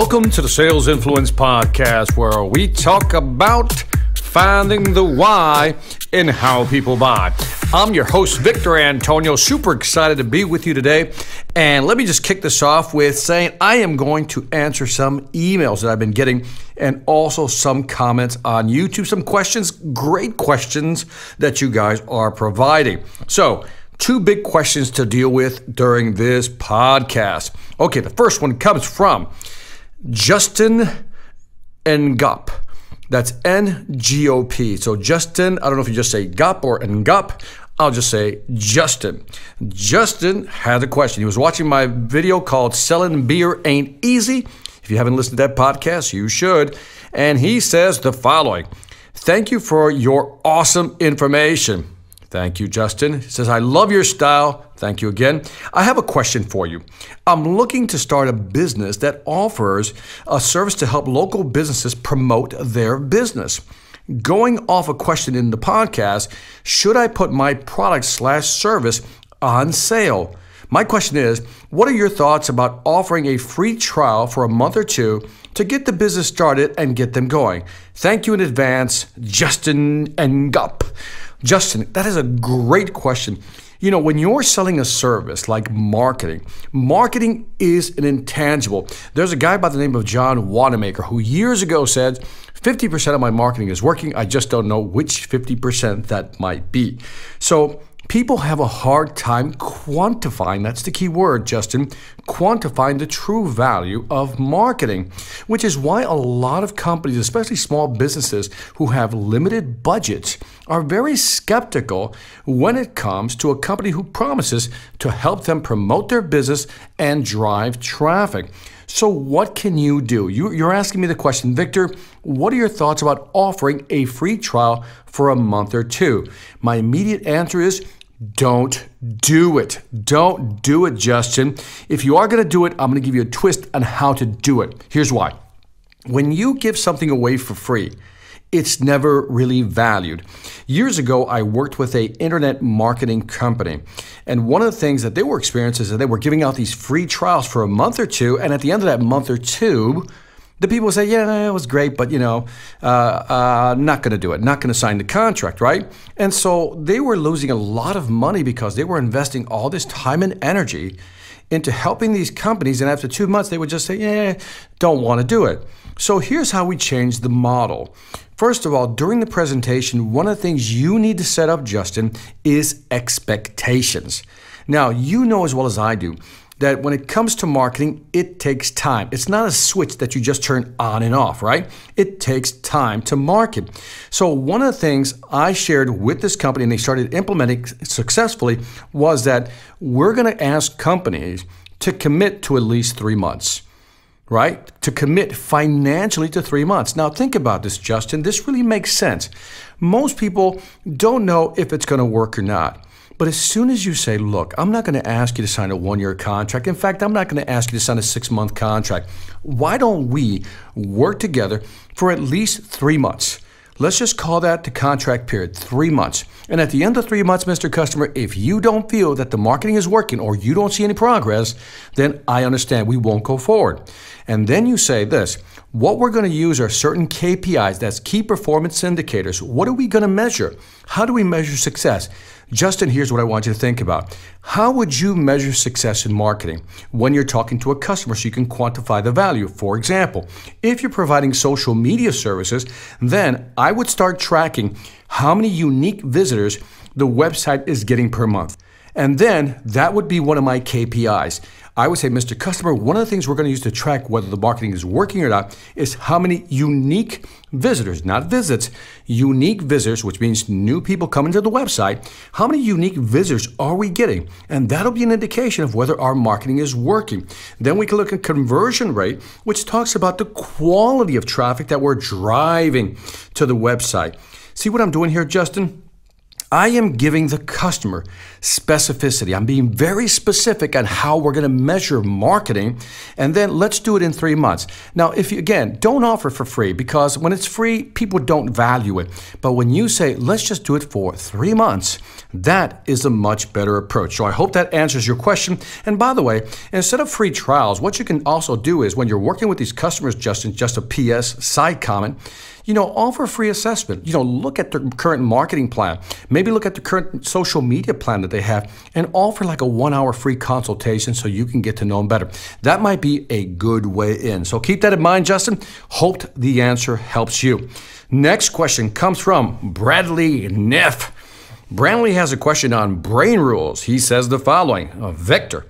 Welcome to the Sales Influence Podcast, where we talk about finding the why in how people buy. I'm your host, Victor Antonio. Super excited to be with you today. And let me just kick this off with saying I am going to answer some emails that I've been getting and also some comments on YouTube, some questions, great questions that you guys are providing. So, two big questions to deal with during this podcast. Okay, the first one comes from Justin Ngup. That's N G O P. So Justin, I don't know if you just say Gup or Ngup. I'll just say Justin. Justin had a question. He was watching my video called Selling Beer Ain't Easy. If you haven't listened to that podcast, you should. And he says the following Thank you for your awesome information. Thank you, Justin. He says, I love your style. Thank you again. I have a question for you. I'm looking to start a business that offers a service to help local businesses promote their business. Going off a question in the podcast, should I put my product slash service on sale? My question is, what are your thoughts about offering a free trial for a month or two to get the business started and get them going? Thank you in advance, Justin Ngup. Justin, that is a great question. You know, when you're selling a service like marketing, marketing is an intangible. There's a guy by the name of John Wanamaker who years ago said, 50% of my marketing is working. I just don't know which 50% that might be. So People have a hard time quantifying, that's the key word, Justin, quantifying the true value of marketing, which is why a lot of companies, especially small businesses who have limited budgets, are very skeptical when it comes to a company who promises to help them promote their business and drive traffic. So, what can you do? You, are asking me the question, Victor, what are your thoughts about offering a free trial for a month or two? My immediate answer is don't do it. Don't do it, Justin. If you are going to do it, I'm going to give you a twist on how to do it. Here's why. When you give something away for free, it's never really valued. Years ago, I worked with a internet marketing company, and one of the things that they were experiencing is that they were giving out these free trials for a month or two, and at the end of that month or two, the people say, yeah, it was great, but you know, uh, uh, not going to do it, not going to sign the contract, right? And so they were losing a lot of money because they were investing all this time and energy into helping these companies. And after two months, they would just say, yeah, don't want to do it. So here's how we changed the model. First of all, during the presentation, one of the things you need to set up, Justin, is expectations. Now, you know as well as I do that when it comes to marketing, it takes time. It's not a switch that you just turn on and off, right? It takes time to market. So, one of the things I shared with this company and they started implementing successfully was that we're going to ask companies to commit to at least three months right? To commit financially to three months. Now, think about this, Justin. This really makes sense. Most people don't know if it's going to work or not. But as soon as you say, look, I'm not going to ask you to sign a one year contract. In fact, I'm not going to ask you to sign a six month contract. Why don't we work together for at least three months? Let's just call that the contract period, three months. And at the end of three months, Mr. Customer, if you don't feel that the marketing is working or you don't see any progress, then I understand we won't go forward. And then you say this what we're going to use are certain KPIs, that's key performance indicators. What are we going to measure? How do we measure success? Justin, here's what I want you to think about. How would you measure success in marketing when you're talking to a customer so you can quantify the value? For example, if you're providing social media services, then I would start tracking how many unique visitors the website is getting per month. And then that would be one of my KPIs. I would say, Mr. Customer, one of the things we're going to use to track whether the marketing is working or not is how many unique visitors, not visits, unique visitors, which means new people coming to the website, how many unique visitors are we getting? And that'll be an indication of whether our marketing is working. Then we can look at conversion rate, which talks about the quality of traffic that we're driving to the website. See what I'm doing here, Justin? I am giving the customer specificity. I'm being very specific on how we're going to measure marketing, and then let's do it in three months. Now, if you, again, don't offer for free because when it's free, people don't value it. But when you say, let's just do it for three months, that is a much better approach. So I hope that answers your question. And by the way, instead of free trials, what you can also do is when you're working with these customers, Justin, just a PS side comment, you know, offer free assessment. You know, look at their current marketing plan. Maybe look at the current social media plan that they have and offer like a one hour free consultation so you can get to know them better. That might be a good way in. So keep that in mind, Justin. Hope the answer helps you. Next question comes from Bradley Neff. Bradley has a question on brain rules. He says the following Victor,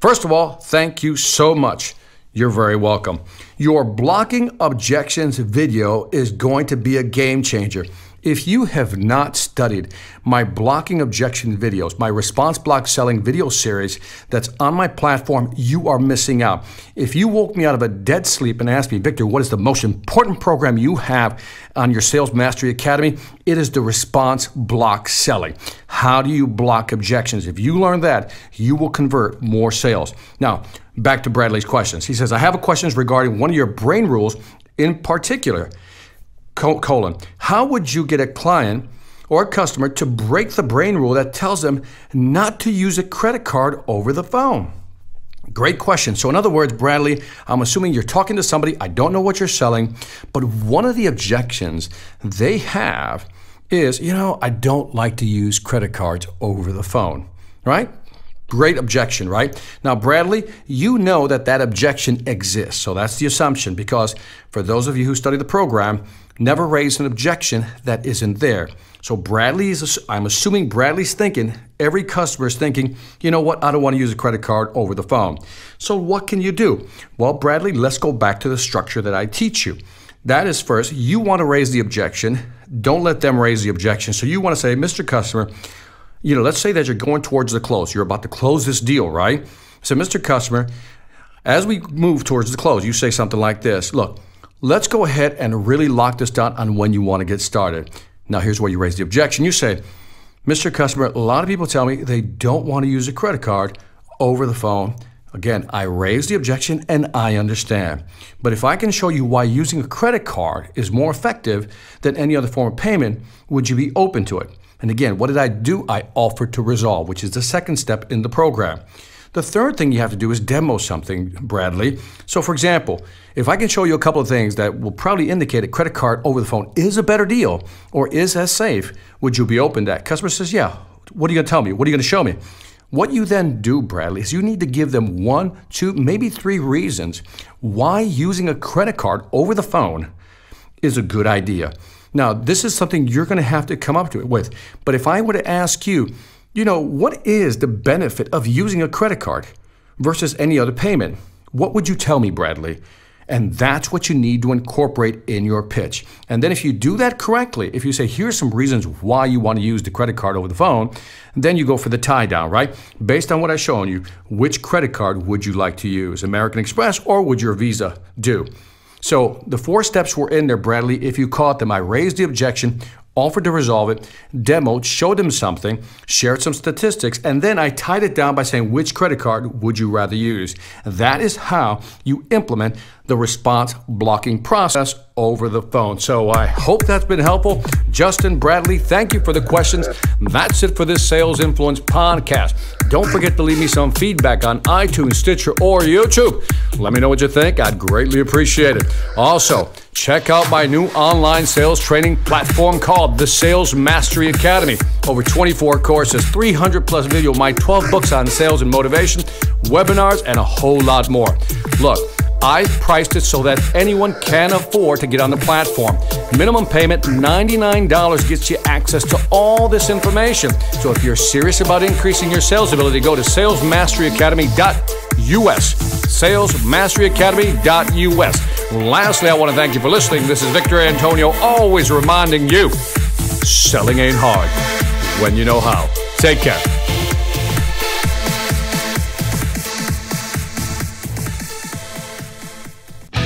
first of all, thank you so much. You're very welcome. Your blocking objections video is going to be a game changer. If you have not studied my blocking objection videos, my response block selling video series that's on my platform, you are missing out. If you woke me out of a dead sleep and asked me, Victor, what is the most important program you have on your Sales Mastery Academy? It is the response block selling. How do you block objections? If you learn that, you will convert more sales. Now, back to Bradley's questions. He says, I have a questions regarding one of your brain rules in particular colon, how would you get a client or a customer to break the brain rule that tells them not to use a credit card over the phone? Great question. So, in other words, Bradley, I'm assuming you're talking to somebody, I don't know what you're selling, but one of the objections they have is, you know, I don't like to use credit cards over the phone, right? Great objection, right? Now, Bradley, you know that that objection exists. So that's the assumption because for those of you who study the program, never raise an objection that isn't there. So Bradley is, I'm assuming Bradley's thinking, every customer is thinking, you know what, I don't want to use a credit card over the phone. So what can you do? Well, Bradley, let's go back to the structure that I teach you. That is first, you want to raise the objection. Don't let them raise the objection. So you want to say, Mr. Customer, you know, let's say that you're going towards the close. You're about to close this deal, right? So, Mr. Customer, as we move towards the close, you say something like this Look, let's go ahead and really lock this down on when you want to get started. Now, here's where you raise the objection. You say, Mr. Customer, a lot of people tell me they don't want to use a credit card over the phone. Again, I raise the objection and I understand. But if I can show you why using a credit card is more effective than any other form of payment, would you be open to it? And again, what did I do? I offered to resolve, which is the second step in the program. The third thing you have to do is demo something, Bradley. So, for example, if I can show you a couple of things that will probably indicate a credit card over the phone is a better deal or is as safe, would you be open to that? Customer says, Yeah. What are you going to tell me? What are you going to show me? What you then do, Bradley, is you need to give them one, two, maybe three reasons why using a credit card over the phone is a good idea. Now, this is something you're going to have to come up to it with. But if I were to ask you, you know, what is the benefit of using a credit card versus any other payment? What would you tell me, Bradley? And that's what you need to incorporate in your pitch. And then if you do that correctly, if you say, here's some reasons why you want to use the credit card over the phone, then you go for the tie down, right? Based on what I've shown you, which credit card would you like to use? American Express or would your Visa do? So the four steps were in there, Bradley. If you caught them, I raised the objection, offered to resolve it, demoed, showed them something, shared some statistics, and then I tied it down by saying which credit card would you rather use. That is how you implement the response blocking process over the phone. So I hope that's been helpful. Justin Bradley, thank you for the questions. That's it for this Sales Influence podcast. Don't forget to leave me some feedback on iTunes, Stitcher, or YouTube. Let me know what you think. I'd greatly appreciate it. Also, check out my new online sales training platform called the Sales Mastery Academy. Over 24 courses, 300 plus video, my 12 books on sales and motivation, webinars, and a whole lot more. Look, I priced it so that anyone can afford to get on the platform. Minimum payment $99 gets you access to all this information. So if you're serious about increasing your sales ability, go to salesmasteryacademy.us. Salesmasteryacademy.us. Lastly, I want to thank you for listening. This is Victor Antonio, always reminding you selling ain't hard when you know how. Take care.